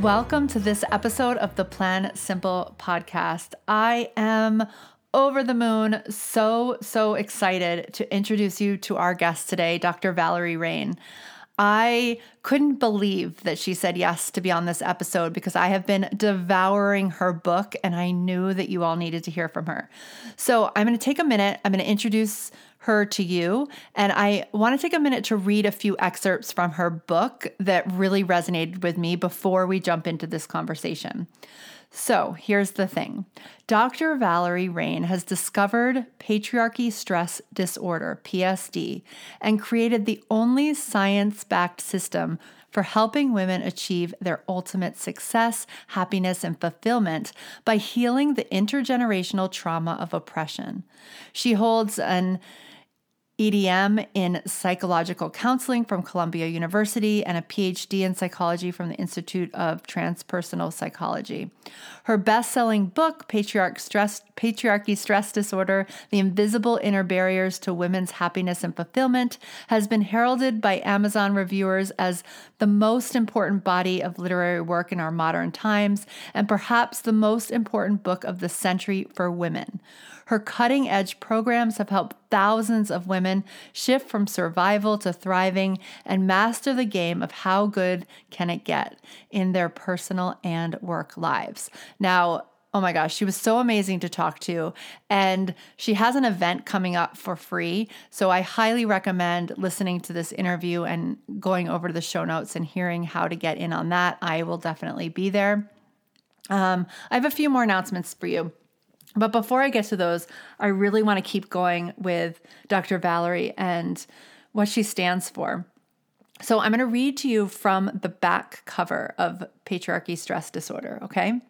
Welcome to this episode of the Plan Simple podcast. I am over the moon, so, so excited to introduce you to our guest today, Dr. Valerie Rein. I couldn't believe that she said yes to be on this episode because I have been devouring her book and I knew that you all needed to hear from her. So I'm going to take a minute. I'm going to introduce her to you. And I want to take a minute to read a few excerpts from her book that really resonated with me before we jump into this conversation. So here's the thing Dr. Valerie Rein has discovered patriarchy stress disorder, PSD, and created the only science backed system for helping women achieve their ultimate success, happiness, and fulfillment by healing the intergenerational trauma of oppression. She holds an EDM in psychological counseling from Columbia University, and a PhD in psychology from the Institute of Transpersonal Psychology. Her best selling book, Patriarch Stress, Patriarchy Stress Disorder The Invisible Inner Barriers to Women's Happiness and Fulfillment, has been heralded by Amazon reviewers as the most important body of literary work in our modern times, and perhaps the most important book of the century for women. Her cutting edge programs have helped thousands of women shift from survival to thriving and master the game of how good can it get in their personal and work lives. Now, Oh my gosh, she was so amazing to talk to. And she has an event coming up for free. So I highly recommend listening to this interview and going over to the show notes and hearing how to get in on that. I will definitely be there. Um, I have a few more announcements for you. But before I get to those, I really want to keep going with Dr. Valerie and what she stands for. So I'm going to read to you from the back cover of Patriarchy Stress Disorder, okay?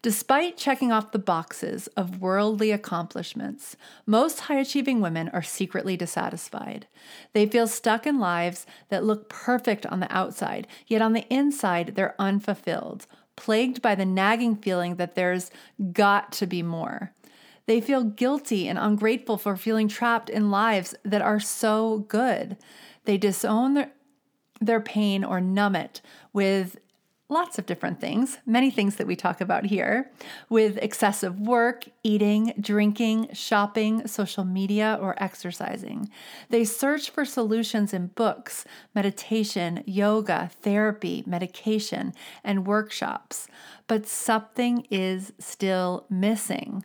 Despite checking off the boxes of worldly accomplishments, most high achieving women are secretly dissatisfied. They feel stuck in lives that look perfect on the outside, yet on the inside, they're unfulfilled, plagued by the nagging feeling that there's got to be more. They feel guilty and ungrateful for feeling trapped in lives that are so good. They disown their, their pain or numb it with lots of different things, many things that we talk about here, with excessive work, eating, drinking, shopping, social media, or exercising. They search for solutions in books, meditation, yoga, therapy, medication, and workshops, but something is still missing.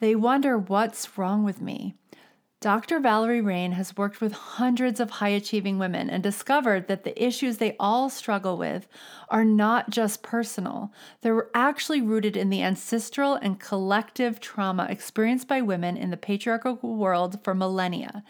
They wonder what's wrong with me. Dr. Valerie Rein has worked with hundreds of high achieving women and discovered that the issues they all struggle with are not just personal. They're actually rooted in the ancestral and collective trauma experienced by women in the patriarchal world for millennia.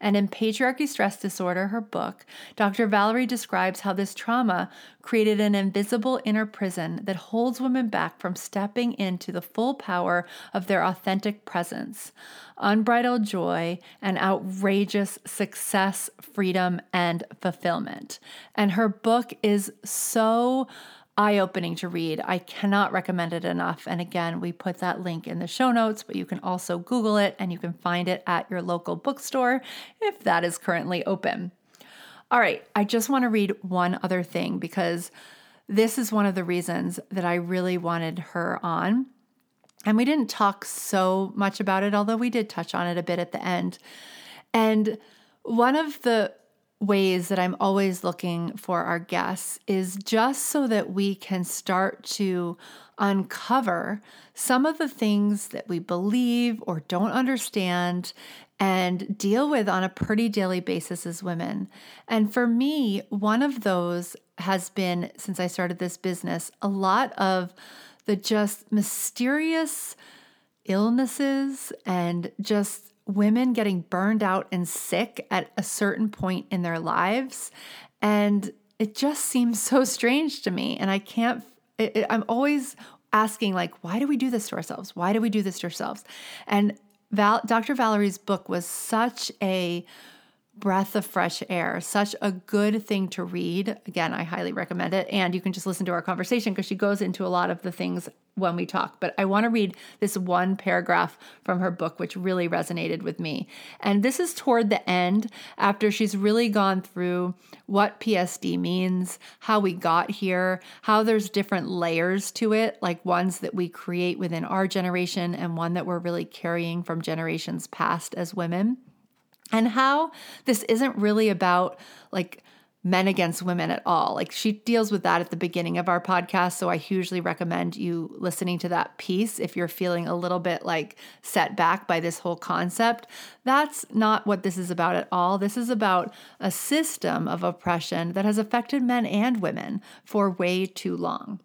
And in Patriarchy Stress Disorder, her book, Dr. Valerie describes how this trauma created an invisible inner prison that holds women back from stepping into the full power of their authentic presence, unbridled joy, and outrageous success, freedom, and fulfillment. And her book is so eye opening to read. I cannot recommend it enough. And again, we put that link in the show notes, but you can also Google it and you can find it at your local bookstore if that is currently open. All right, I just want to read one other thing because this is one of the reasons that I really wanted her on. And we didn't talk so much about it, although we did touch on it a bit at the end. And one of the ways that I'm always looking for our guests is just so that we can start to uncover some of the things that we believe or don't understand and deal with on a pretty daily basis as women. And for me, one of those has been, since I started this business, a lot of the just mysterious illnesses and just women getting burned out and sick at a certain point in their lives. And it just seems so strange to me. And I can't It, it, I'm always asking, like, why do we do this to ourselves? Why do we do this to ourselves? And Val- Dr. Valerie's book was such a breath of fresh air, such a good thing to read. Again, I highly recommend it. And you can just listen to our conversation because she goes into a lot of the things when we talk. But I want to read this one paragraph from her book, which really resonated with me. And this is toward the end, after she's really gone through what PSD means, how we got here, how there's different layers to it, like ones that we create within our generation and one that we're really carrying from generations past as women and how this isn't really about like men against women at all. Like she deals with that at the beginning of our podcast. So I hugely recommend you listening to that piece if you're feeling a little bit like set back by this whole concept. That's not what this is about at all. This is about a system of oppression that has affected men and women for way too long.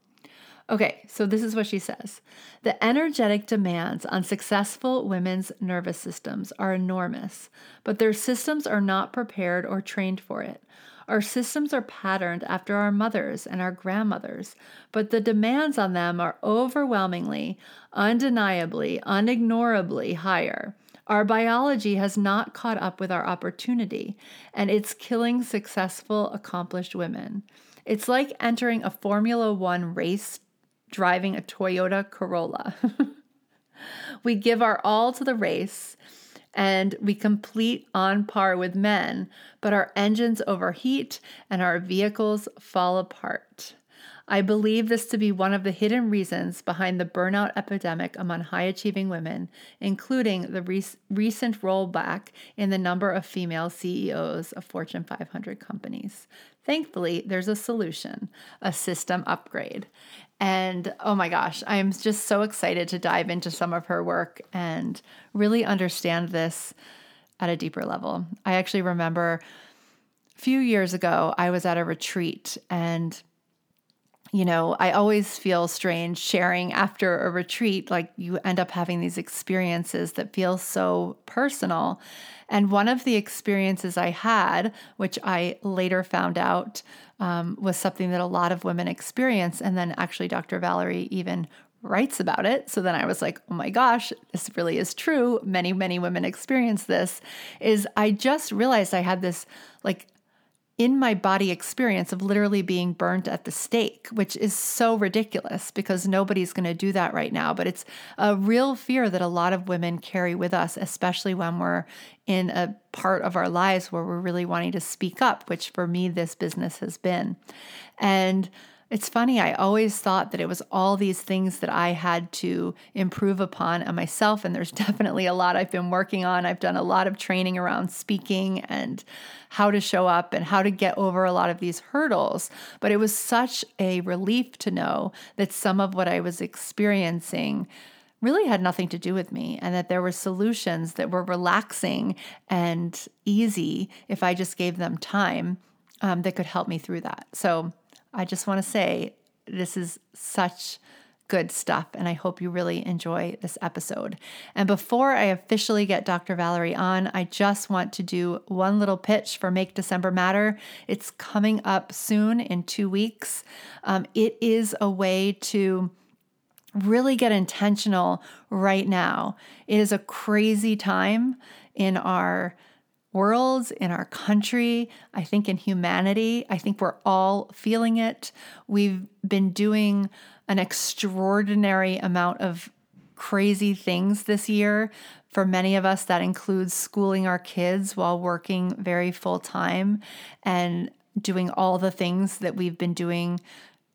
Okay, so this is what she says The energetic demands on successful women's nervous systems are enormous, but their systems are not prepared or trained for it. Our systems are patterned after our mothers and our grandmothers, but the demands on them are overwhelmingly, undeniably, unignorably higher. Our biology has not caught up with our opportunity, and it's killing successful, accomplished women. It's like entering a Formula One race driving a Toyota Corolla. we give our all to the race and we complete on par with men, but our engines overheat and our vehicles fall apart. I believe this to be one of the hidden reasons behind the burnout epidemic among high achieving women, including the re- recent rollback in the number of female CEOs of Fortune 500 companies. Thankfully, there's a solution a system upgrade. And oh my gosh, I'm just so excited to dive into some of her work and really understand this at a deeper level. I actually remember a few years ago, I was at a retreat and you know, I always feel strange sharing after a retreat. Like you end up having these experiences that feel so personal. And one of the experiences I had, which I later found out um, was something that a lot of women experience. And then actually, Dr. Valerie even writes about it. So then I was like, oh my gosh, this really is true. Many, many women experience this. Is I just realized I had this like in my body experience of literally being burnt at the stake, which is so ridiculous because nobody's going to do that right now. But it's a real fear that a lot of women carry with us, especially when we're in a part of our lives where we're really wanting to speak up, which for me, this business has been. And it's funny, I always thought that it was all these things that I had to improve upon on myself. And there's definitely a lot I've been working on. I've done a lot of training around speaking and how to show up and how to get over a lot of these hurdles. But it was such a relief to know that some of what I was experiencing really had nothing to do with me and that there were solutions that were relaxing and easy if I just gave them time um, that could help me through that. So, I just want to say this is such good stuff, and I hope you really enjoy this episode. And before I officially get Dr. Valerie on, I just want to do one little pitch for Make December Matter. It's coming up soon in two weeks. Um, it is a way to really get intentional right now. It is a crazy time in our world, in our country, I think in humanity. I think we're all feeling it. We've been doing an extraordinary amount of crazy things this year. For many of us, that includes schooling our kids while working very full time and doing all the things that we've been doing,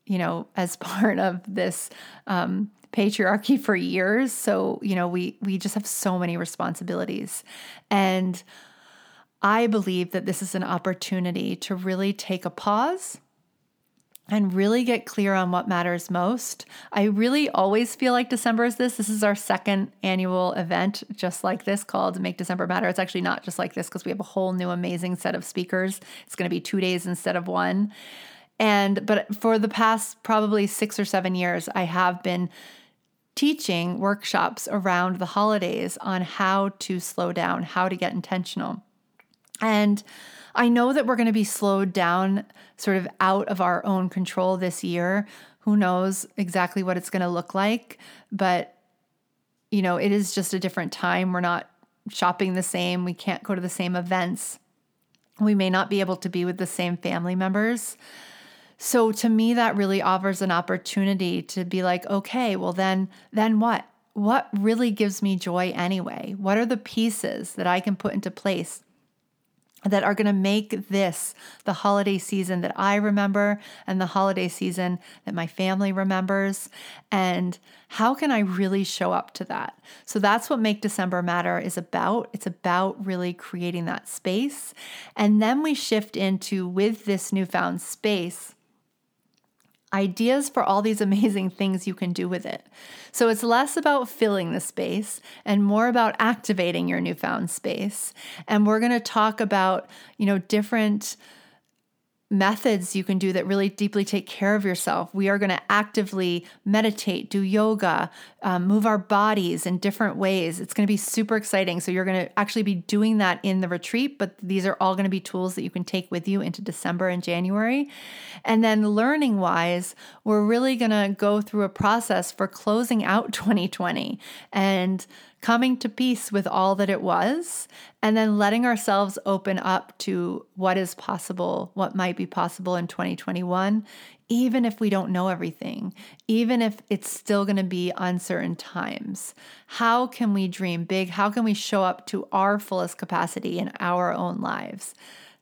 you know, as part of this um, patriarchy for years. So, you know, we we just have so many responsibilities. And I believe that this is an opportunity to really take a pause and really get clear on what matters most. I really always feel like December is this. This is our second annual event, just like this, called Make December Matter. It's actually not just like this because we have a whole new amazing set of speakers. It's going to be two days instead of one. And, but for the past probably six or seven years, I have been teaching workshops around the holidays on how to slow down, how to get intentional. And I know that we're going to be slowed down sort of out of our own control this year. Who knows exactly what it's going to look like, but you know, it is just a different time. We're not shopping the same. We can't go to the same events. We may not be able to be with the same family members. So to me that really offers an opportunity to be like, okay, well then then what? What really gives me joy anyway? What are the pieces that I can put into place that are going to make this the holiday season that I remember and the holiday season that my family remembers. And how can I really show up to that? So that's what Make December Matter is about. It's about really creating that space. And then we shift into with this newfound space ideas for all these amazing things you can do with it. So it's less about filling the space and more about activating your newfound space. And we're going to talk about, you know, different methods you can do that really deeply take care of yourself. We are going to actively meditate, do yoga, um, move our bodies in different ways. It's going to be super exciting. So, you're going to actually be doing that in the retreat, but these are all going to be tools that you can take with you into December and January. And then, learning wise, we're really going to go through a process for closing out 2020 and coming to peace with all that it was, and then letting ourselves open up to what is possible, what might be possible in 2021, even if we don't know everything, even if it's still going to be uncertain times. How can we dream big? How can we show up to our fullest capacity in our own lives?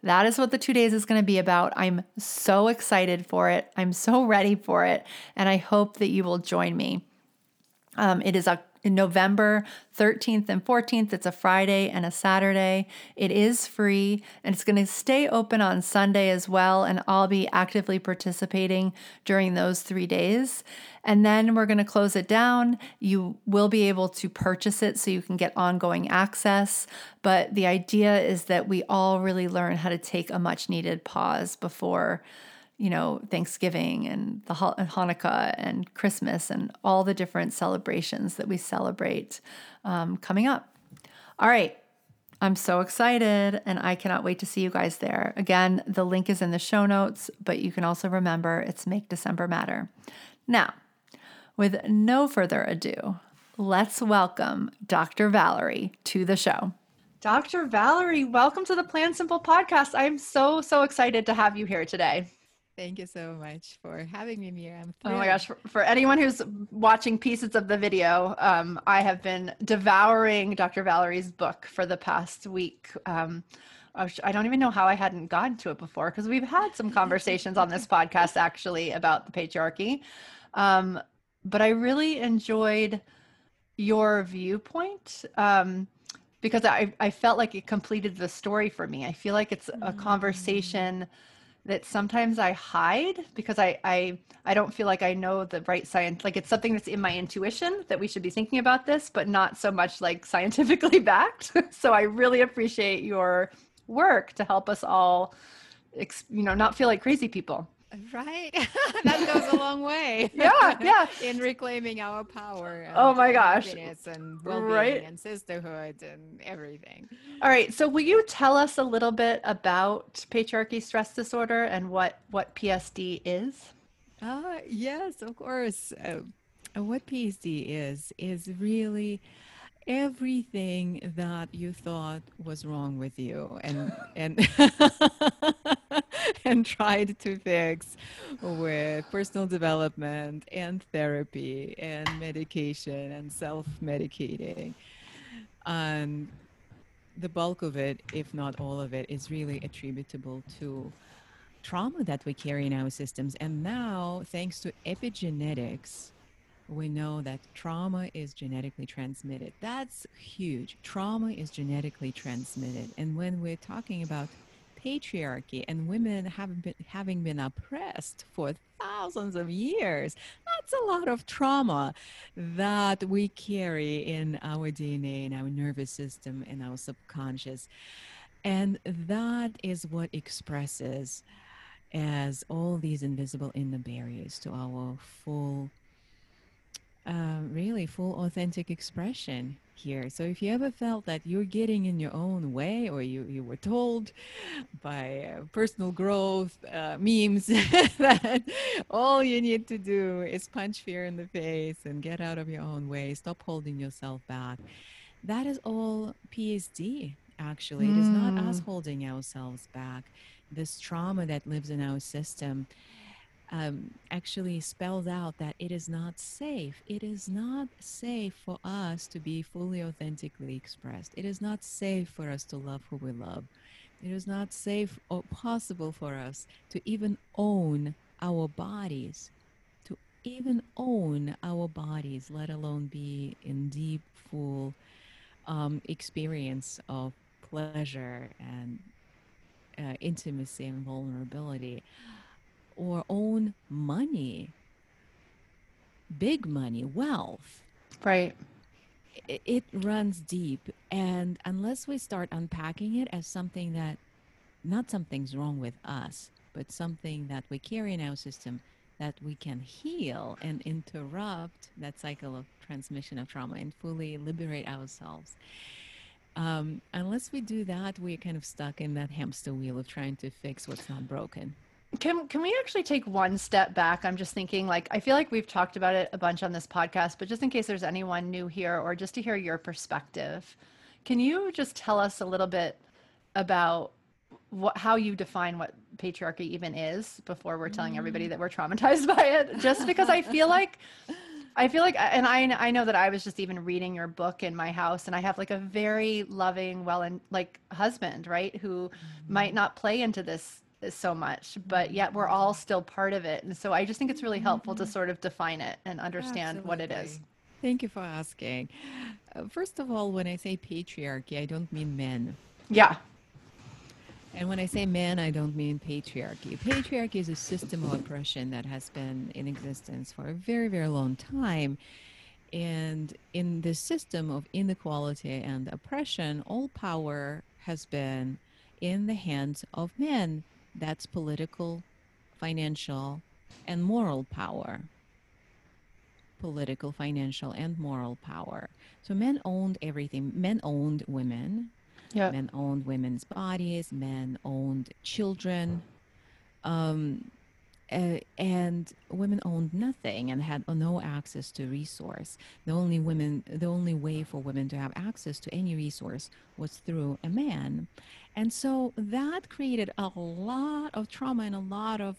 That is what the two days is going to be about. I'm so excited for it. I'm so ready for it. And I hope that you will join me. Um, it is a in November 13th and 14th. It's a Friday and a Saturday. It is free and it's going to stay open on Sunday as well. And I'll be actively participating during those three days. And then we're going to close it down. You will be able to purchase it so you can get ongoing access. But the idea is that we all really learn how to take a much needed pause before you know, Thanksgiving and the Hanukkah and Christmas and all the different celebrations that we celebrate um, coming up. All right. I'm so excited and I cannot wait to see you guys there. Again, the link is in the show notes, but you can also remember it's Make December Matter. Now, with no further ado, let's welcome Dr. Valerie to the show. Dr. Valerie, welcome to the Plan Simple podcast. I'm so, so excited to have you here today. Thank you so much for having me, Miriam. Oh my gosh. For, for, anyone who's watching pieces of the video, um, I have been devouring Dr. Valerie's book for the past week. Um, I don't even know how I hadn't gotten to it before because we've had some conversations on this podcast actually about the patriarchy. Um, but I really enjoyed your viewpoint um, because I, I felt like it completed the story for me. I feel like it's a conversation. That sometimes I hide because I, I I don't feel like I know the right science. Like it's something that's in my intuition that we should be thinking about this, but not so much like scientifically backed. so I really appreciate your work to help us all, you know, not feel like crazy people. Right. that goes a long way. yeah, yeah. In reclaiming our power. oh my gosh. And well-being right? and sisterhood and everything. All right. So will you tell us a little bit about patriarchy stress disorder and what what PSD is? Uh, yes, of course. Uh, what PSD is is really everything that you thought was wrong with you and and and tried to fix with personal development and therapy and medication and self-medicating and the bulk of it if not all of it is really attributable to trauma that we carry in our systems and now thanks to epigenetics we know that trauma is genetically transmitted. That's huge. Trauma is genetically transmitted. And when we're talking about patriarchy and women having been, having been oppressed for thousands of years, that's a lot of trauma that we carry in our DNA, in our nervous system, in our subconscious. And that is what expresses as all these invisible inner barriers to our full uh, really full authentic expression here. So if you ever felt that you're getting in your own way or you, you were told by uh, personal growth uh, memes that all you need to do is punch fear in the face and get out of your own way, stop holding yourself back. That is all PSD, actually. Mm. It is not us mm. holding ourselves back. This trauma that lives in our system um, actually spells out that it is not safe. It is not safe for us to be fully authentically expressed. It is not safe for us to love who we love. It is not safe or possible for us to even own our bodies, to even own our bodies, let alone be in deep, full um, experience of pleasure and uh, intimacy and vulnerability or own money, big money, wealth. Right. It, it runs deep. And unless we start unpacking it as something that, not something's wrong with us, but something that we carry in our system that we can heal and interrupt that cycle of transmission of trauma and fully liberate ourselves. Um, unless we do that, we're kind of stuck in that hamster wheel of trying to fix what's not broken. Can can we actually take one step back? I'm just thinking like I feel like we've talked about it a bunch on this podcast, but just in case there's anyone new here or just to hear your perspective, can you just tell us a little bit about what how you define what patriarchy even is before we're telling everybody mm. that we're traumatized by it? Just because I feel like I feel like, and I I know that I was just even reading your book in my house, and I have like a very loving, well, and like husband, right, who mm-hmm. might not play into this so much, but yet we're all still part of it. And so I just think it's really helpful to mm-hmm. sort of define it and understand Absolutely. what it is. Thank you for asking. Uh, first of all, when I say patriarchy, I don't mean men. Yeah. And when I say men, I don't mean patriarchy. Patriarchy is a system of oppression that has been in existence for a very, very long time. And in this system of inequality and oppression, all power has been in the hands of men that's political, financial, and moral power. Political, financial, and moral power. So men owned everything. Men owned women. Yeah. Men owned women's bodies. Men owned children. Um, uh, and women owned nothing and had no access to resource. The only women, the only way for women to have access to any resource was through a man, and so that created a lot of trauma and a lot of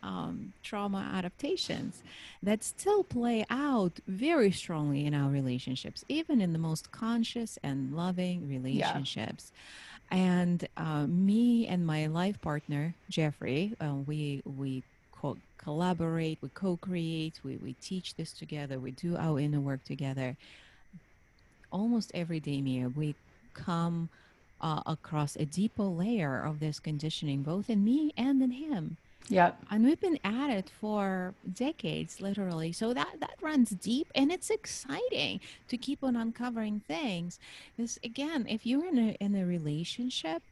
um, trauma adaptations that still play out very strongly in our relationships, even in the most conscious and loving relationships. Yeah. And uh, me and my life partner Jeffrey, uh, we we co- collaborate, we co-create, we we teach this together, we do our inner work together. Almost every day, Mia, we come uh, across a deeper layer of this conditioning, both in me and in him. Yeah. And we've been at it for decades, literally. So that, that runs deep and it's exciting to keep on uncovering things. Because again, if you're in a, in a relationship,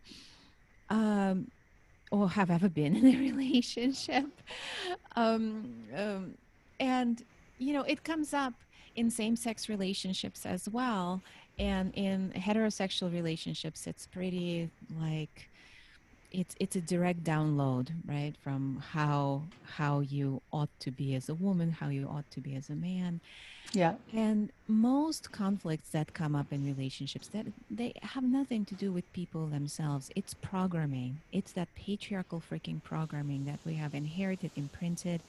um, or have ever been in a relationship, um, um, and, you know, it comes up in same sex relationships as well and in heterosexual relationships it's pretty like it's it's a direct download right from how how you ought to be as a woman how you ought to be as a man. Yeah. And most conflicts that come up in relationships that they have nothing to do with people themselves. It's programming. It's that patriarchal freaking programming that we have inherited imprinted.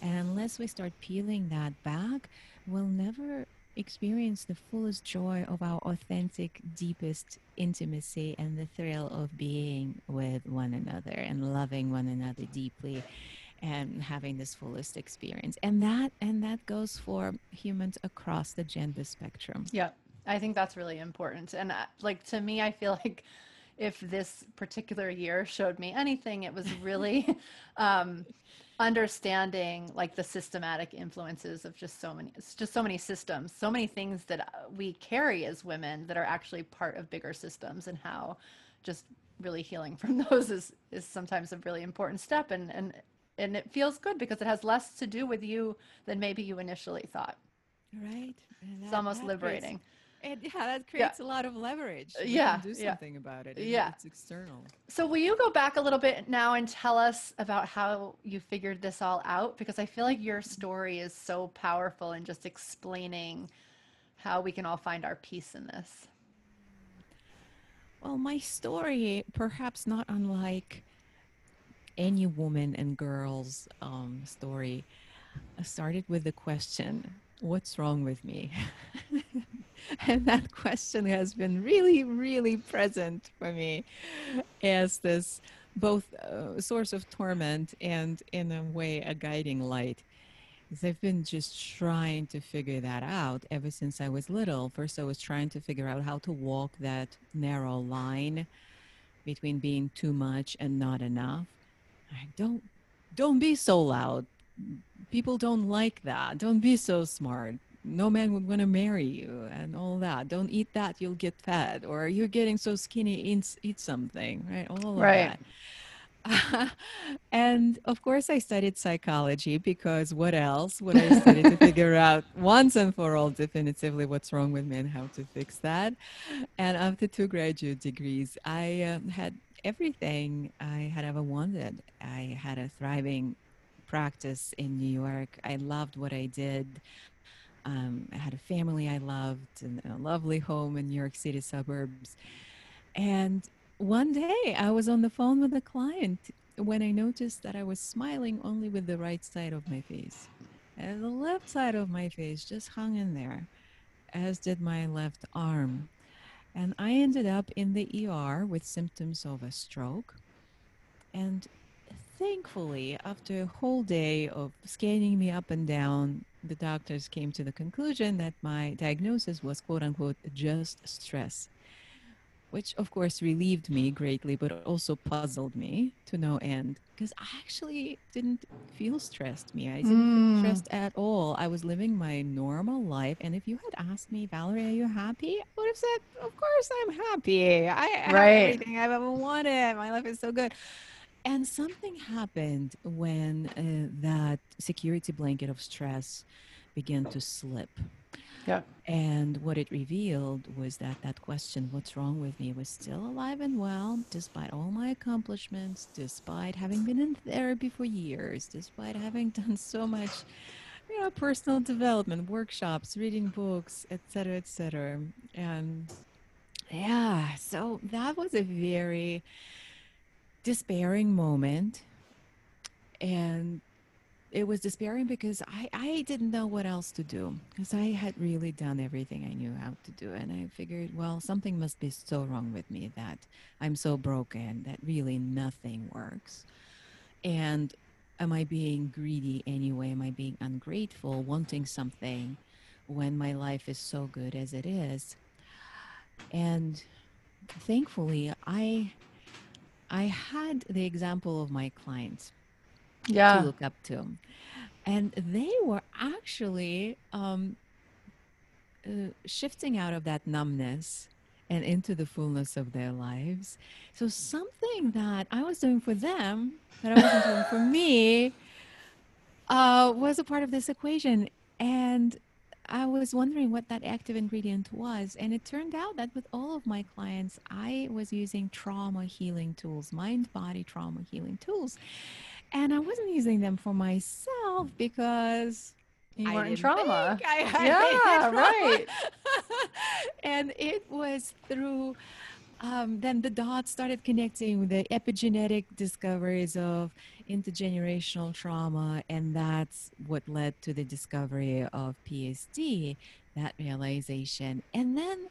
And unless we start peeling that back we'll never experience the fullest joy of our authentic, deepest intimacy and the thrill of being with one another and loving one another deeply and having this fullest experience. And that and that goes for humans across the gender spectrum. Yeah. I think that's really important. And uh, like to me I feel like if this particular year showed me anything, it was really um, understanding like the systematic influences of just so many it's just so many systems so many things that uh, we carry as women that are actually part of bigger systems and how just really healing from those is is sometimes a really important step and and and it feels good because it has less to do with you than maybe you initially thought. Right. It's almost liberating And yeah, that creates yeah. a lot of leverage. We yeah. do something yeah. about it. Yeah. It's external. So will you go back a little bit now and tell us about how you figured this all out? Because I feel like your story is so powerful in just explaining how we can all find our peace in this. Well, my story, perhaps not unlike any woman and girl's um, story, started with the question, What's wrong with me? and that question has been really, really present for me as this both uh, source of torment and, in a way, a guiding light. I've been just trying to figure that out ever since I was little. First, I was trying to figure out how to walk that narrow line between being too much and not enough. I don't don't be so loud. People don't like that. Don't be so smart no man would want to marry you and all that. Don't eat that you'll get fat or you're getting so skinny eat, eat something right? All of right. that. And of course i studied psychology because what else would i study to figure out once and for all definitively what's wrong with me and how to fix that? And after two graduate degrees i um, had everything i had ever wanted. I had a thriving practice in new york. I loved what i did um, I had a family I loved and a lovely home in New York City suburbs. And one day I was on the phone with a client when I noticed that I was smiling only with the right side of my face. And the left side of my face just hung in there, as did my left arm. And I ended up in the ER with symptoms of a stroke. And thankfully, after a whole day of scanning me up and down, the doctors came to the conclusion that my diagnosis was quote unquote just stress, which of course relieved me greatly, but also puzzled me to no end because I actually didn't feel stressed me. I didn't mm. feel stressed at all. I was living my normal life. And if you had asked me, Valerie, are you happy? I would have said, Of course I'm happy. I have everything I've ever wanted. My life is so good. And something happened when uh, that security blanket of stress began to slip. Yeah. And what it revealed was that that question, what's wrong with me, was still alive and well, despite all my accomplishments, despite having been in therapy for years, despite having done so much, you know, personal development, workshops, reading books, etc., etc. And yeah, so that was a very despairing moment. And it was despairing because I, I didn't know what else to do because I had really done everything I knew how to do. And I figured, well, something must be so wrong with me that I'm so broken that really nothing works. And am I being greedy anyway? Am I being ungrateful, wanting something when my life is so good as it is? And thankfully, I I had the example of my clients yeah. to look up to. And they were actually um, uh, shifting out of that numbness and into the fullness of their lives. So something that I was doing for them that I wasn't doing for me uh, was a part of this equation. And I was wondering what that active ingredient was. And it turned out that with all of my clients, I was using trauma healing tools, mind body trauma healing tools. And I wasn't using them for myself because you weren't in trauma. I, I yeah, right. and it was through um, then the dots started connecting with the epigenetic discoveries of intergenerational trauma, and that's what led to the discovery of PSD, that realization. And then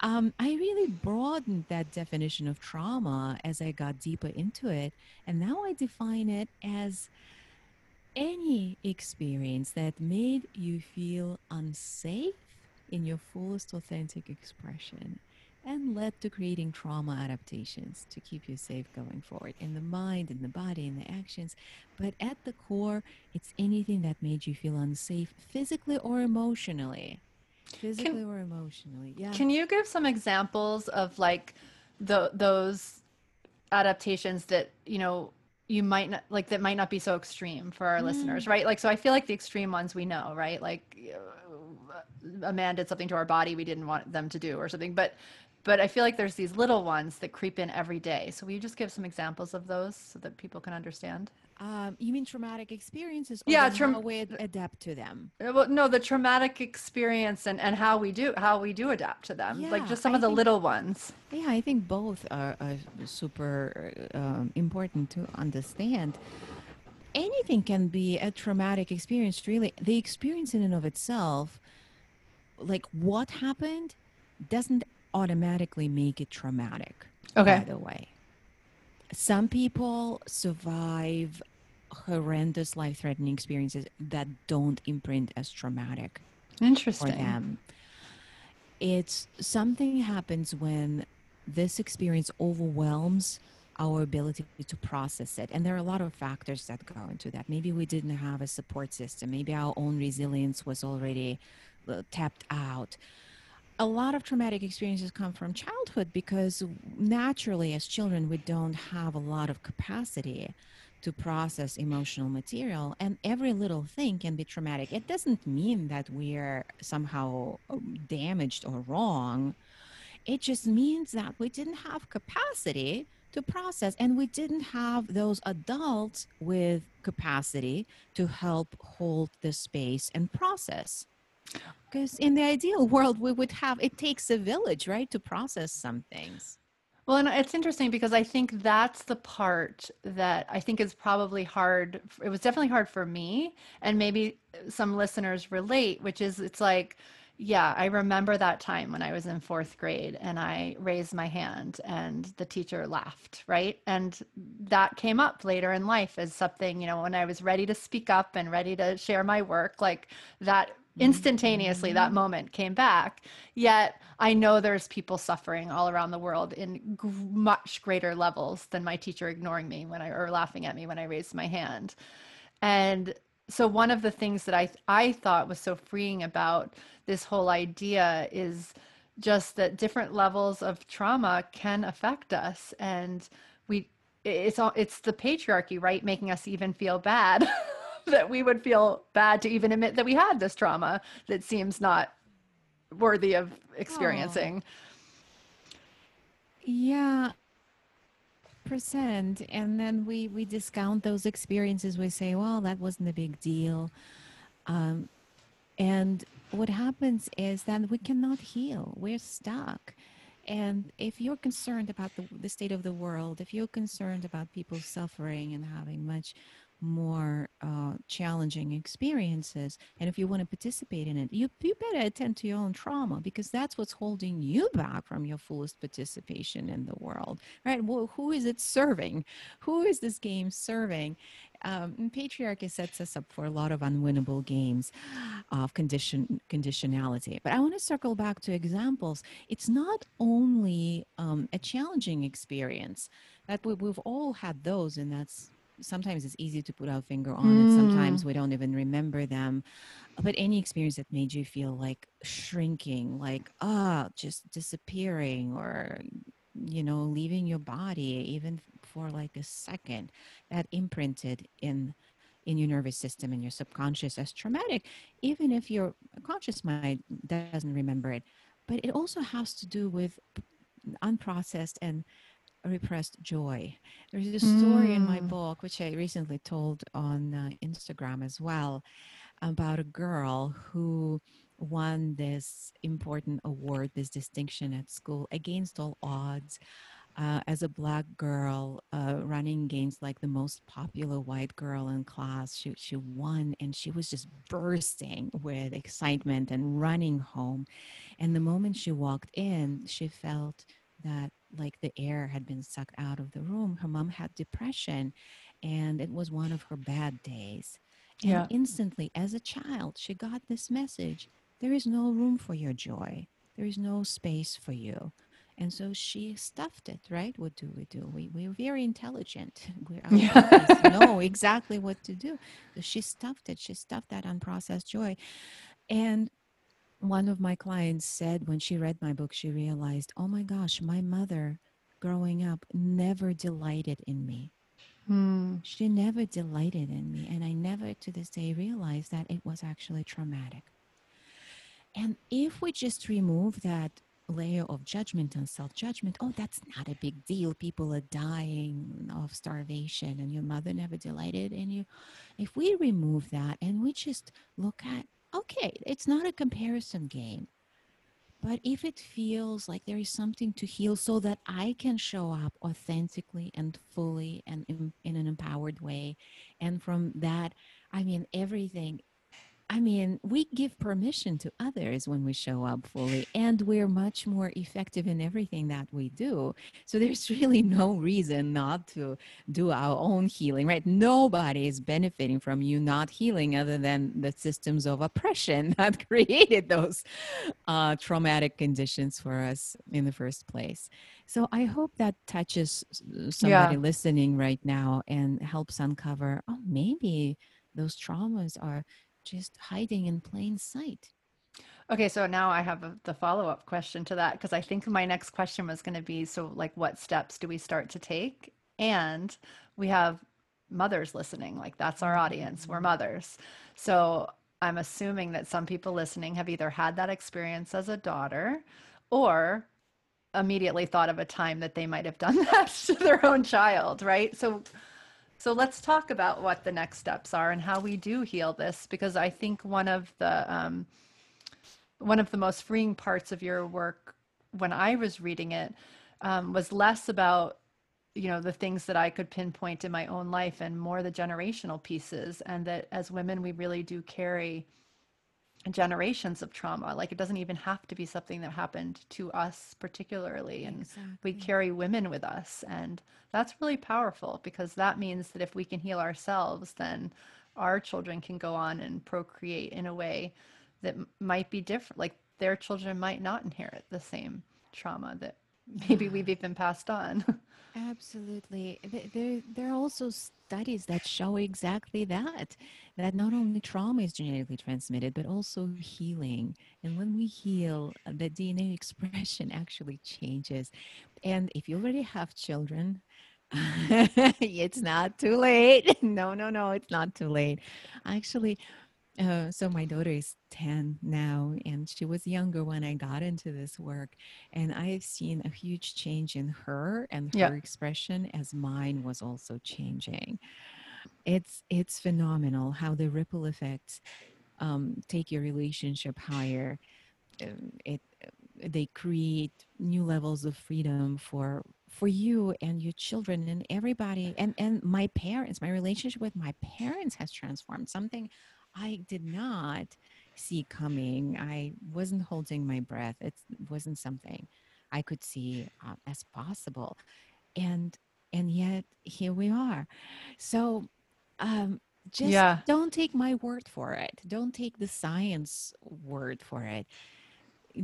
um, I really broadened that definition of trauma as I got deeper into it. And now I define it as any experience that made you feel unsafe in your fullest authentic expression and led to creating trauma adaptations to keep you safe going forward in the mind, in the body, in the actions. But at the core, it's anything that made you feel unsafe physically or emotionally. Physically can, or emotionally. Yeah. Can you give some examples of like the those adaptations that, you know, you might not like that might not be so extreme for our mm. listeners, right? Like so I feel like the extreme ones we know, right? Like a man did something to our body we didn't want them to do or something but but i feel like there's these little ones that creep in every day so will you just give some examples of those so that people can understand um, you mean traumatic experiences? yeah, tra- how we adapt to them. Uh, well, no, the traumatic experience and, and how we do how we do adapt to them, yeah, like just some I of the think, little ones. Yeah, I think both are, are super um, important to understand. Anything can be a traumatic experience. Really, the experience in and of itself, like what happened, doesn't automatically make it traumatic. Okay. By the way, some people survive horrendous life threatening experiences that don't imprint as traumatic Interesting. for them. It's something happens when this experience overwhelms our ability to process it. And there are a lot of factors that go into that. Maybe we didn't have a support system, maybe our own resilience was already uh, tapped out. A lot of traumatic experiences come from childhood because naturally, as children, we don't have a lot of capacity to process emotional material and every little thing can be traumatic. It doesn't mean that we're somehow um, damaged or wrong. It just means that we didn't have capacity to process and we didn't have those adults with capacity to help hold the space and process because in the ideal world we would have it takes a village right to process some things well, and it's interesting because I think that's the part that I think is probably hard. It was definitely hard for me, and maybe some listeners relate, which is it's like, yeah, I remember that time when I was in fourth grade and I raised my hand and the teacher laughed, right? And that came up later in life as something, you know, when I was ready to speak up and ready to share my work, like that instantaneously that mm-hmm. moment came back. Yet i know there's people suffering all around the world in g- much greater levels than my teacher ignoring me when i or laughing at me when i raised my hand. And so one of the things that i i thought was so freeing about this whole idea is just that different levels of trauma can affect us. And we it's all it's the patriarchy right? Making us even feel bad that we would feel bad to even admit that we had this trauma that seems not worthy of experiencing. Oh. Yeah. Percent. And then we, we discount those experiences. We say, well, that wasn't a big deal. Um, and what happens is that we cannot heal. We're stuck. And if you're concerned about the, the state of the world, if you're concerned about people suffering and having much more uh, challenging experiences and if you want to participate in it you, you better attend to your own trauma because that's what's holding you back from your fullest participation in the world right? Well who is it serving? Who is this game serving? Um, patriarchy sets us up for a lot of unwinnable games of condition conditionality but i want to circle back to examples. It's not only um, a challenging experience that we, we've all had those and that's sometimes it's easy to put our finger on mm. and sometimes we don't even remember them but any experience that made you feel like shrinking like ah oh, just disappearing or you know leaving your body even for like a second that imprinted in in your nervous system and your subconscious as traumatic even if your conscious mind doesn't remember it but it also has to do with unprocessed and repressed joy. There's a story mm. in my mm. book, which I recently told on uh, Instagram as well, about a girl who won this important award, this distinction at school against all odds. Uh, as a black girl uh, running against like the most popular white girl in class she, she won and she was just bursting with excitement and running home and the moment she walked in she felt that like the air had been sucked out of the room. Her mom had depression and it was one of her bad days. And yeah. instantly, as a child, she got this message there is no room for your joy, there is no space for you. And so she stuffed it, right? What do we do? We, we're very intelligent. We yeah. know exactly what to do. So she stuffed it. She stuffed that unprocessed joy. And one of my clients said when she read my book, she realized, oh my gosh, my mother growing up never delighted in me. Hmm. She never delighted in me. And I never to this day realized that it was actually traumatic. And if we just remove that layer of judgment and self judgment, oh, that's not a big deal. People are dying of starvation and your mother never delighted in you. If we remove that and we just look at, okay, it's not a comparison game. But if it feels like there is something to heal so that I can show up authentically and fully and in, in an empowered way, and from that, I mean, everything I mean, we give permission to others when we show up fully, and we're much more effective in everything that we do. So there's really no reason not to do our own healing, right? Nobody is benefiting from you not healing other than the systems of oppression that created those uh, traumatic conditions for us in the first place. So I hope that touches somebody yeah. listening right now and helps uncover, oh, maybe those traumas are just hiding in plain sight. Okay, so now I have a, the follow up question to that because I think my next question was going to be so, like, what steps do we start to take? And we have mothers listening, like, that's our audience. We're mm-hmm. mothers. So I'm assuming that some people listening have either had that experience as a daughter or immediately thought of a time that they might have done that to their own child, right? So, so let's talk about what the next steps are and how we do heal this, because I think one of the um, one of the most freeing parts of your work when I was reading it um, was less about you know the things that I could pinpoint in my own life and more the generational pieces, and that as women we really do carry generations of trauma like it doesn't even have to be something that happened to us particularly and exactly. we carry women with us and that's really powerful because that means that if we can heal ourselves then our children can go on and procreate in a way that might be different like their children might not inherit the same trauma that maybe we've even passed on. Absolutely. There there are also studies that show exactly that that not only trauma is genetically transmitted but also healing. And when we heal uh, the dna expression actually changes. And if you already have children it's not too late. No no no it's not too late. Actually uh, so my daughter is 10 now and she was younger when i got into this work and i've seen a huge change in her and her yeah. expression as mine was also changing it's it's phenomenal how the ripple effects um, take your relationship higher um, it they create new levels of freedom for for you and your children and everybody and and my parents my relationship with my parents has transformed something I did not see coming. I wasn't holding my breath. It wasn't something I could see uh, as possible, and and yet here we are. So, um, just yeah. don't take my word for it. Don't take the science word for it.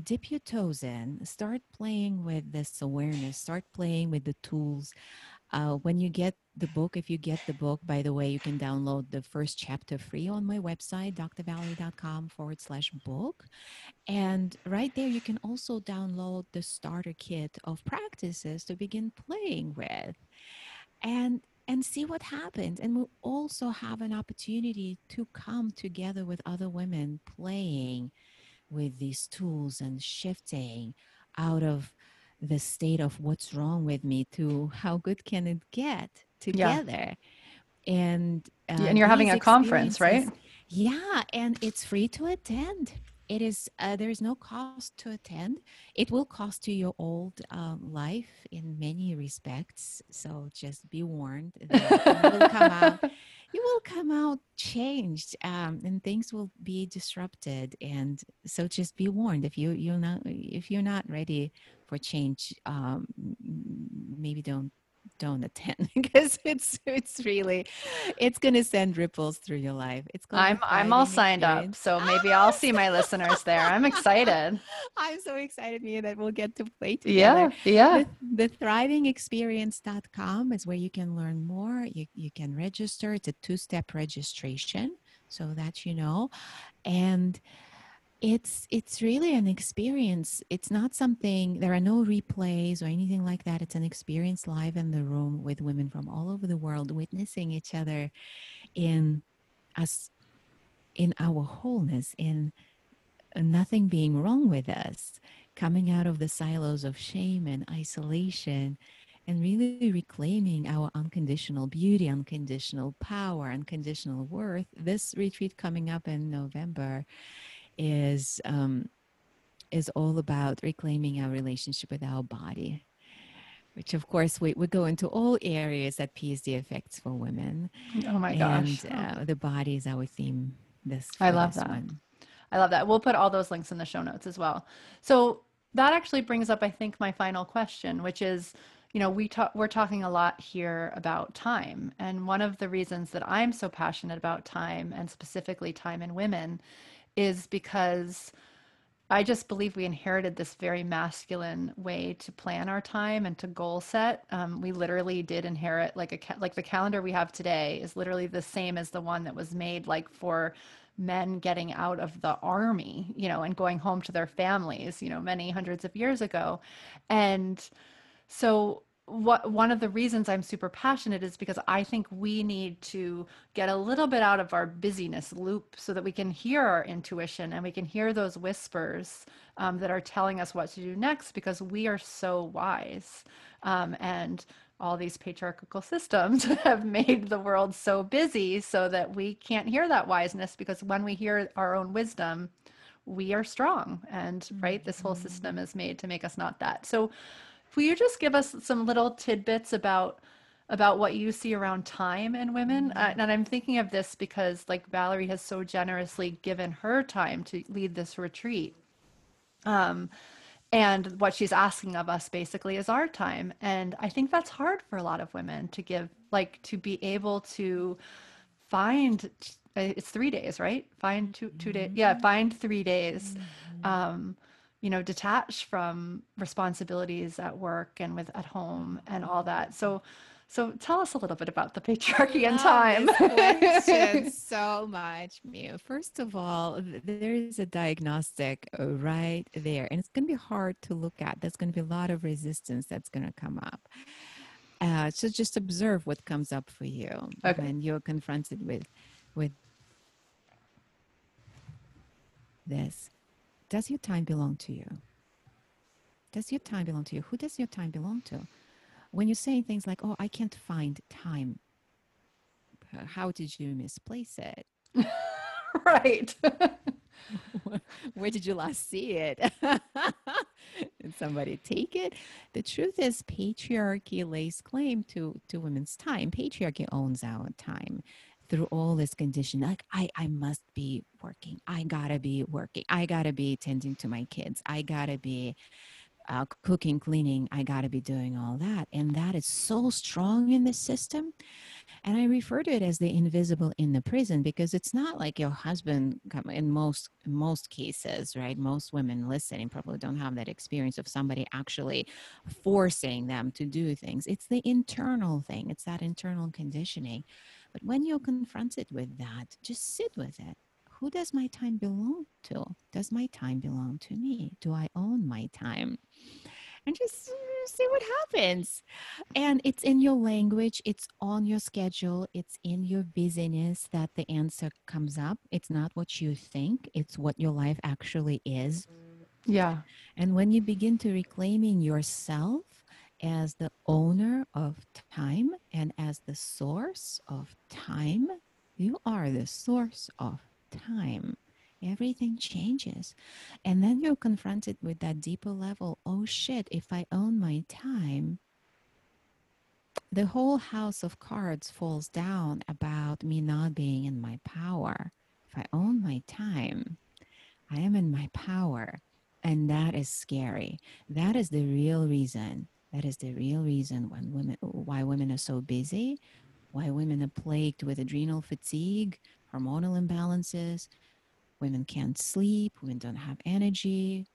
Dip your toes in. Start playing with this awareness. Start playing with the tools. Uh, when you get the book, if you get the book, by the way, you can download the first chapter free on my website, drvalerie.com forward slash book. And right there, you can also download the starter kit of practices to begin playing with. And and see what happens. And we'll also have an opportunity to come together with other women playing with these tools and shifting out of the state of what's wrong with me to how good can it get together. Yeah. and uh, and you're having a conference right? yeah and it's free to attend. It is uh, there is no cost to attend. It will cost you your old um, life in many respects. So just be warned that will come out you will come out changed um, and things will be disrupted and so just be warned if you you're not if you're not ready for change um, maybe don't don't attend because it's it's really it's going to send ripples through your life. It's going i'm i'm all signed up so maybe i'll see my listeners there. I'm excited. I'm so excited mia that we'll get to play together. Yeah yeah. The, the thrivingexperience.com is where you can learn more. You, you can register. It's a two-step registration so that you know. And it's it's really an experience it's not something there are no replays or anything like that it's an experience live in the room with women from all over the world witnessing each other in us in our wholeness in nothing being wrong with us, coming out of the silos of shame and isolation and really reclaiming our unconditional beauty, unconditional power, unconditional worth. This retreat coming up in November is um, is all about reclaiming our relationship with our body, which of course we, we go into all areas that PSD affects for women. Oh my gosh! And uh, the body is our theme. This I love this that. One. I love that. We'll put all those links in the show notes as well. So that actually brings up, I think, my final question, which is you know we talk we're talking a lot here about time and one of the reasons that i'm so passionate about time and specifically time in women is because i just believe we inherited this very masculine way to plan our time and to goal set. Um, we literally did inherit like a like the calendar we have today is literally the same as the one that was made like for men getting out of the army you know and going home to their families you know many hundreds of years ago. And so what one of the reasons I'm super passionate is because I think we need to get a little bit out of our busyness loop so that we can hear our intuition and we can hear those whispers um, that are telling us what to do next because we are so wise. Um, and all these patriarchal systems have made the world so busy so that we can't hear that wiseness because when we hear our own wisdom we are strong. And right this whole system is made to make us not that. So Will you just give us some little tidbits about about what you see around time in women? Uh, and I'm thinking of this because like Valerie has so generously given her time to lead this retreat. Um, and what she's asking of us basically is our time. And I think that's hard for a lot of women to give, like to be able to find uh, it's three days, right? Find two two days. Yeah, mm-hmm. find three days. Mm-hmm. Um, you know detach from responsibilities at work and with at home and all that. So so tell us a little bit about the patriarchy and time. so much Mew. first of all there is a diagnostic uh, right there and it's going to be hard to look at. There's going to be a lot of resistance that's going to come up. Uh, so just observe what comes up for you okay. when you're confronted with with this does your time belong to you? Does your time belong to you? Who does your time belong to? When you're saying things like, oh, I can't find time, how did you misplace it? right. Where did you last see it? Did somebody take it? The truth is, patriarchy lays claim to, to women's time. Patriarchy owns our time through all this condition like i i must be working. I gotta be working. I gotta be tending to my kids. I gotta be uh, cooking cleaning i gotta be doing all that and that is so strong in the system. And i refer to it as the invisible in the prison because it's not like your husband in most most cases right most women listening probably don't have that experience of somebody actually forcing them to do things. It's the internal thing it's that internal conditioning. But when you're confronted with that, just sit with it. Who does my time belong to? Does my time belong to me? Do I own my time? And just see what happens. And it's in your language, it's on your schedule, it's in your busyness that the answer comes up. It's not what you think, it's what your life actually is. Yeah. And when you begin to reclaiming yourself as the owner of time and as the source of time, you are the source of time. Everything changes. And then you're confronted with that deeper level oh shit, if I own my time, the whole house of cards falls down about me not being in my power. If I own my time, I am in my power. And that is scary. That is the real reason that is the real reason when women, why women are so busy, why women are plagued with adrenal fatigue, hormonal imbalances, women can't sleep, women don't have energy.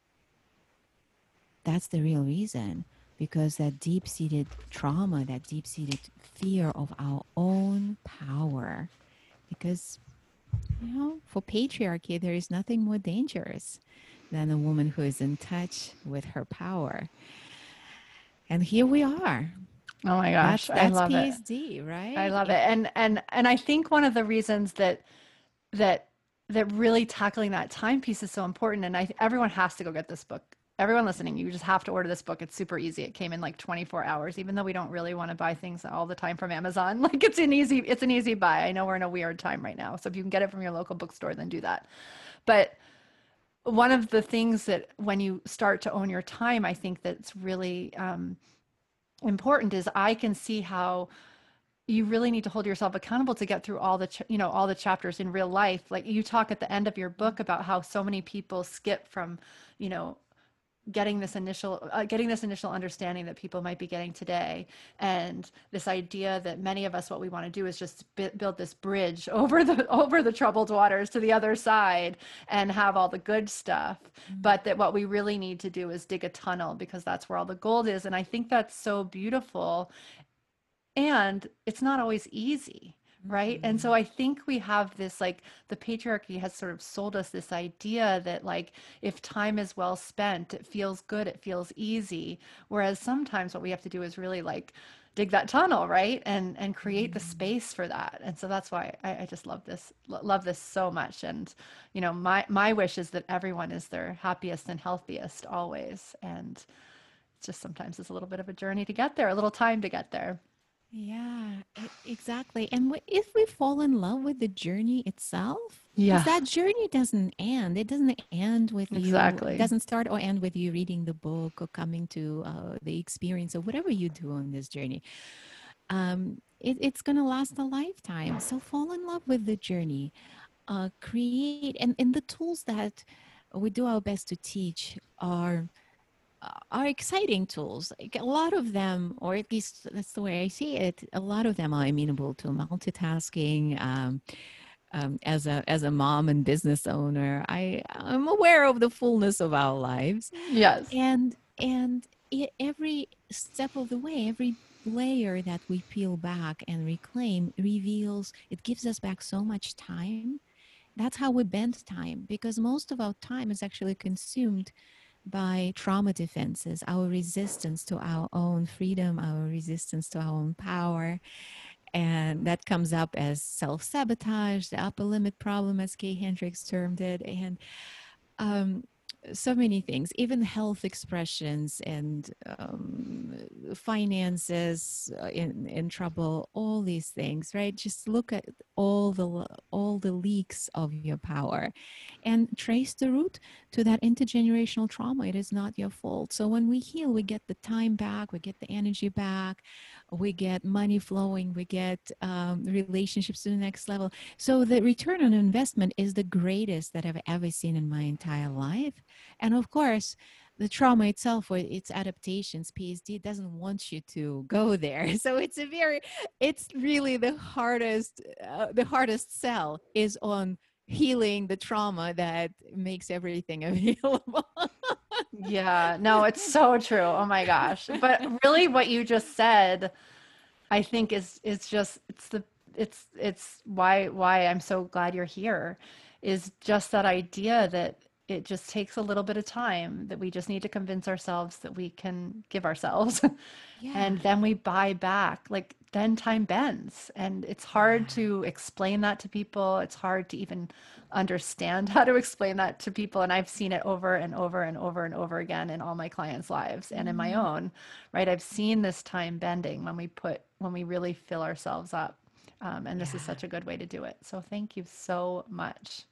That's the real reason because that deep seated trauma, that deep seated fear of our own power, because, you know, for patriarchy, there is nothing more dangerous than a woman who is in touch with her power and here we are oh my gosh that's, that's i love PSD, it right i love it and and and i think one of the reasons that that that really tackling that time piece is so important. And I everyone has to go get this book. Everyone listening, you just have to order this book. It's super easy. It came in like 24 hours, even though we don't really want to buy things all the time from Amazon. Like it's an easy, it's an easy buy. I know we're in a weird time right now. So if you can get it from your local bookstore, then do that. But one of the things that when you start to own your time, I think that's really um, important is I can see how you really need to hold yourself accountable to get through all the you know all the chapters in real life. Like you talk at the end of your book about how so many people skip from you know getting this initial uh, getting this initial understanding that people might be getting today. And this idea that many of us what we want to do is just b- build this bridge over the over the troubled waters to the other side and have all the good stuff. Mm-hmm. but that what we really need to do is dig a tunnel because that's where all the gold is. And i think that's so beautiful. And it's not always easy right? Mm-hmm. and so i think we have this like the patriarchy has sort of sold us this idea that like if time is well spent it feels good it feels easy. Whereas sometimes what we have to do is really like dig that tunnel right? And and create mm-hmm. the space for that. And so that's why I, I just love this love this so much. And you know my my wish is that everyone is their happiest and healthiest always. And it's just sometimes it's a little bit of a journey to get there a little time to get there yeah, exactly. And if we fall in love with the journey itself, yeah, that journey doesn't end. It doesn't end with exactly. you. It doesn't start or end with you reading the book or coming to uh, the experience or whatever you do on this journey. Um, it, it's going to last a lifetime. So fall in love with the journey. Uh, create and, and the tools that we do our best to teach are are exciting tools. Like a lot of them, or at least that's the way I see it, a lot of them are amenable to multitasking. Um, um, as a as a mom and business owner, I I'm aware of the fullness of our lives. Yes, and and it, every step of the way, every layer that we peel back and reclaim reveals it gives us back so much time. That's how we bend time because most of our time is actually consumed by trauma defenses, our resistance to our own freedom, our resistance to our own power. And that comes up as self sabotage, the upper limit problem, as Gay Hendricks termed it. And um, so many things, even health expressions and um, finances uh, in in trouble, all these things, right? Just look at all the all the leaks of your power, and trace the root to that intergenerational trauma. It is not your fault. So when we heal, we get the time back, we get the energy back, we get money flowing, we get um, relationships to the next level. So the return on investment is the greatest that I've ever seen in my entire life. And of course, the trauma itself or its adaptations psd doesn't want you to go there so it's a very it's really the hardest uh, the hardest sell is on healing the trauma that makes everything available yeah, no, it's so true. Oh my gosh. But really what you just said I think is is just it's the it's it's why why I'm so glad you're here is just that idea that it just takes a little bit of time that we just need to convince ourselves that we can give ourselves. Yeah. and then we buy back like then time bends. And it's hard to explain that to people. It's hard to even understand how to explain that to people. And i've seen it over and over and over and over again in all my clients lives and in my mm-hmm. own right? I've seen this time bending when we put when we really fill ourselves up. Um, and this yeah. is such a good way to do it. So thank you so much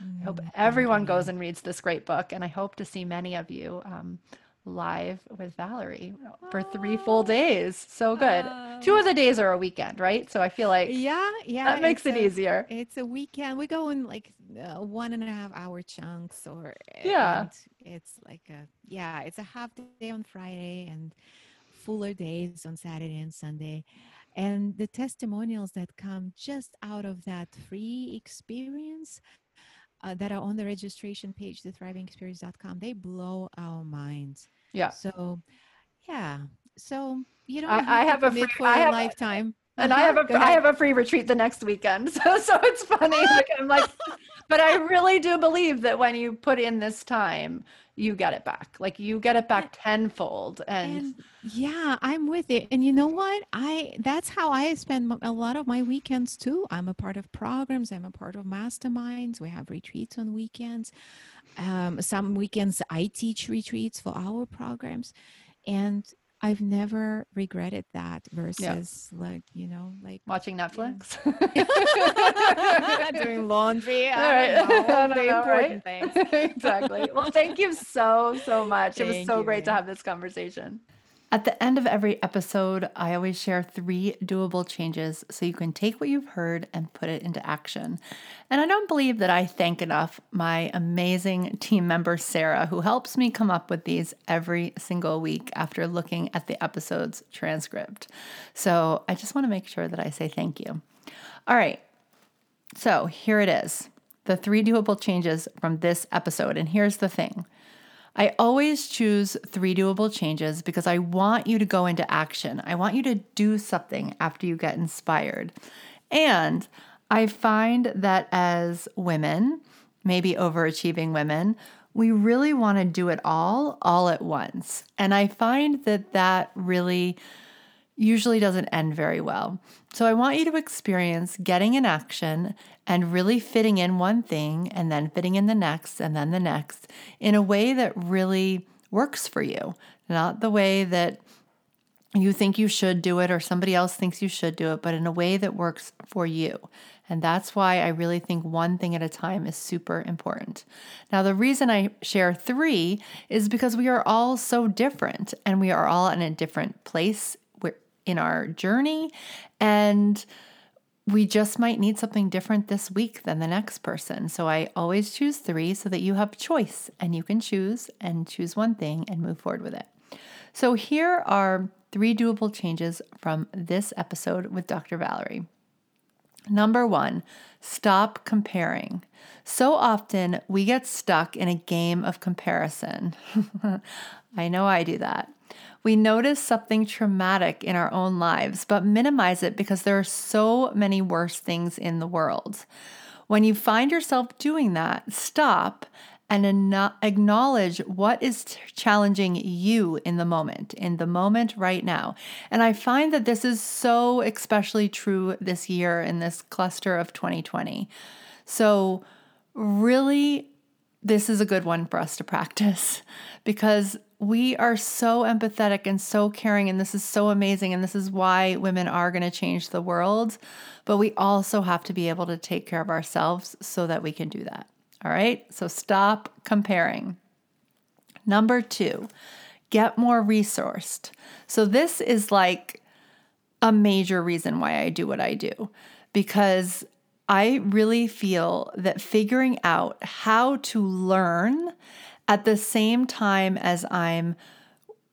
i hope mm, everyone goes and reads this great book and i hope to see many of you um, live with Valerie for three full days. So good. Two of the days are a weekend, right? So I feel like yeah, yeah, that makes it a, easier. It's a weekend. We go in like uh, one and a half hour chunks, or yeah, it's like a yeah, it's a half day on Friday and fuller days on Saturday and Sunday. And the testimonials that come just out of that free experience uh, that are on the registration page, the thrivingexperience.com, they blow our minds. Yeah. So, yeah. So you know, I, I have a free, for I have, lifetime. And uh-huh. I have a I have a free retreat the next weekend. So so it's funny. I'm like, but I really do believe that when you put in this time, you get it back. Like you get it back tenfold. And, and yeah, I'm with it. And you know what? I that's how I spend a lot of my weekends too. I'm a part of programs. I'm a part of masterminds. We have retreats on weekends. Um, some weekends I teach retreats for our programs, and I've never regretted that versus yeah. like, you know, like watching Netflix, yeah. doing laundry. All right. The know, important right? things. exactly. Well, thank you so, so much. Thank it was so you, great to have this conversation. At the end of every episode, I always share three doable changes so you can take what you've heard and put it into action. And I don't believe that I thank enough my amazing team member, Sarah, who helps me come up with these every single week after looking at the episode's transcript. So I just want to make sure that I say thank you. All right, so here it is the three doable changes from this episode. And here's the thing I always choose three doable changes because I want you to go into action. I want you to do something after you get inspired. And I find that as women, maybe overachieving women, we really want to do it all, all at once. And I find that that really usually doesn't end very well. So I want you to experience getting in action and really fitting in one thing and then fitting in the next and then the next in a way that really works for you, not the way that you think you should do it or somebody else thinks you should do it, but in a way that works for you. And that's why I really think one thing at a time is super important. Now, the reason I share three is because we are all so different and we are all in a different place in our journey. And we just might need something different this week than the next person. So I always choose three so that you have choice and you can choose and choose one thing and move forward with it. So here are three doable changes from this episode with Dr. Valerie. Number one, stop comparing. So often we get stuck in a game of comparison. I know I do that. We notice something traumatic in our own lives, but minimize it because there are so many worse things in the world. When you find yourself doing that, stop and acknowledge what is challenging you in the moment, in the moment right now. And I find that this is so especially true this year in this cluster of 2020. So, really, this is a good one for us to practice because we are so empathetic and so caring, and this is so amazing. And this is why women are going to change the world. But we also have to be able to take care of ourselves so that we can do that. All right. So stop comparing. Number two, get more resourced. So this is like a major reason why I do what I do because I really feel that figuring out how to learn at the same time as I'm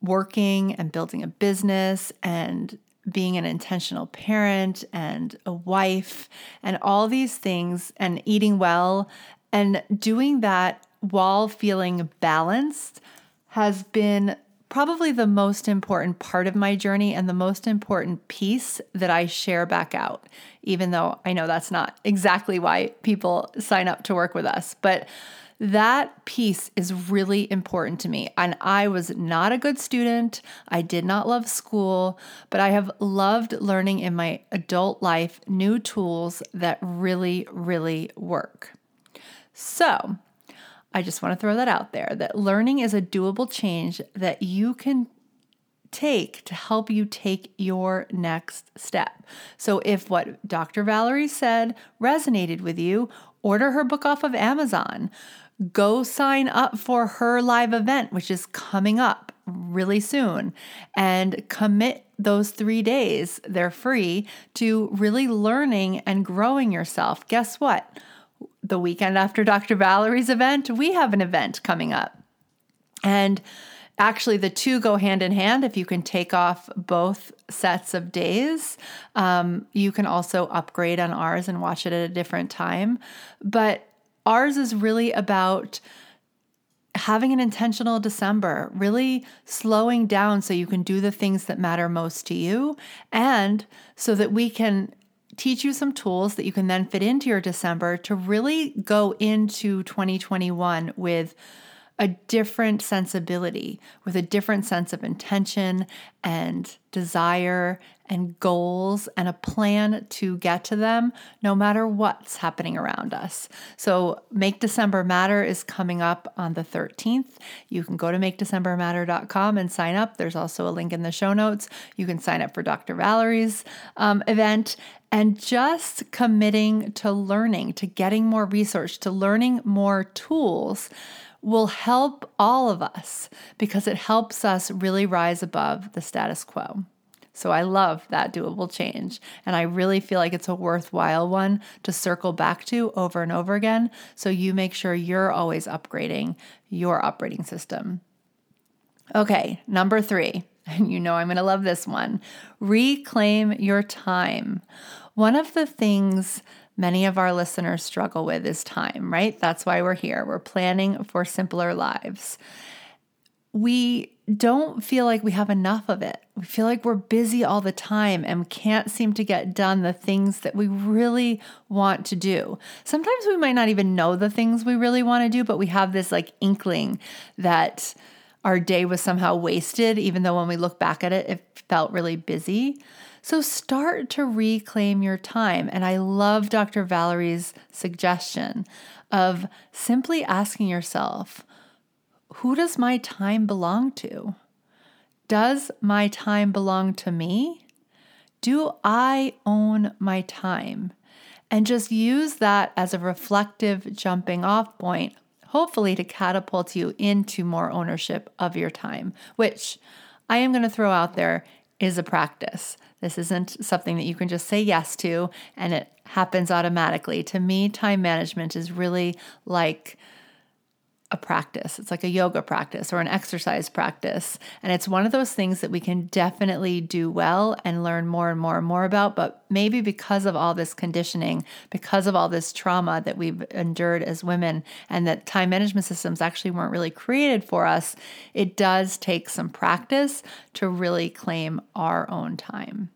working and building a business and being an intentional parent and a wife and all these things and eating well and doing that while feeling balanced has been probably the most important part of my journey and the most important piece that I share back out, even though I know that's not exactly why people sign up to work with us. But that piece is really important to me. And I was not a good student. I did not love school, but I have loved learning in my adult life new tools that really, really work. So, I just want to throw that out there that learning is a doable change that you can take to help you take your next step. So, if what Dr. Valerie said resonated with you, order her book off of Amazon go sign up for her live event, which is coming up really soon, and commit those three days. They're free to really learning and growing yourself. Guess what? The weekend after Dr. Valerie's event, we have an event coming up. And actually, the two go hand in hand. If you can take off both sets of days, um, you can also upgrade on ours and watch it at a different time. But Ours is really about having an intentional December, really slowing down so you can do the things that matter most to you, and so that we can teach you some tools that you can then fit into your December to really go into 2021 with a different sensibility with a different sense of intention and desire and goals and a plan to get to them no matter what's happening around us. So, Make December Matter is coming up on the 13th. You can go to makedecembermatter.com and sign up. There's also a link in the show notes. You can sign up for Dr. Valerie's um, event and just committing to learning, to getting more research, to learning more tools will help all of us because it helps us really rise above the status quo. So I love that doable change. And I really feel like it's a worthwhile one to circle back to over and over again. So you make sure you're always upgrading your operating system. Okay, number three, and you know I'm going to love this one reclaim your time. One of the things many of our listeners struggle with is time, right? That's why we're here. We're planning for simpler lives. We don't feel like we have enough of it. We feel like we're busy all the time and can't seem to get done the things that we really want to do. Sometimes we might not even know the things we really want to do, but we have this like inkling that our day was somehow wasted, even though when we look back at it, it felt really busy. So start to reclaim your time. And I love Dr. Valerie's suggestion of simply asking yourself, who does my time belong to? Does my time belong to me? Do I own my time? And just use that as a reflective jumping off point, hopefully to catapult you into more ownership of your time, which I am going to throw out there is a practice. This isn't something that you can just say yes to and it happens automatically. To me, time management is really like a practice. It's like a yoga practice or an exercise practice. And it's one of those things that we can definitely do well and learn more and more and more about. But maybe because of all this conditioning, because of all this trauma that we've endured as women, and that time management systems actually weren't really created for us, it does take some practice to really claim our own time.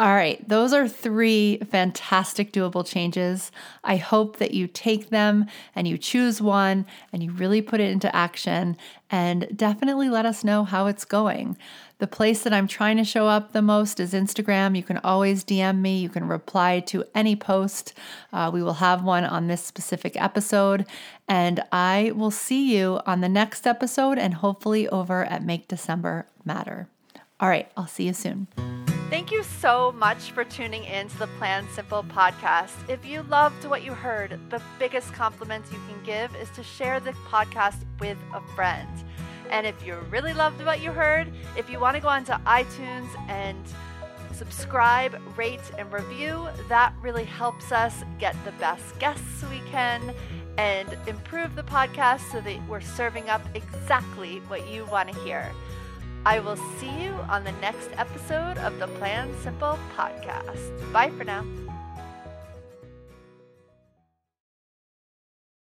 All right, those are three fantastic doable changes. I hope that you take them and you choose one and you really put it into action and definitely let us know how it's going. The place that I'm trying to show up the most is Instagram. You can always DM me, you can reply to any post. Uh, we will have one on this specific episode. And I will see you on the next episode and hopefully over at Make December Matter. All right, I'll see you soon. Thank you so much for tuning in to the Plan Simple podcast. If you loved what you heard, the biggest compliment you can give is to share the podcast with a friend. And if you really loved what you heard, if you want to go onto iTunes and subscribe, rate, and review, that really helps us get the best guests we can and improve the podcast so that we're serving up exactly what you want to hear. I will see you on the next episode of the Plan Simple podcast. Bye for now.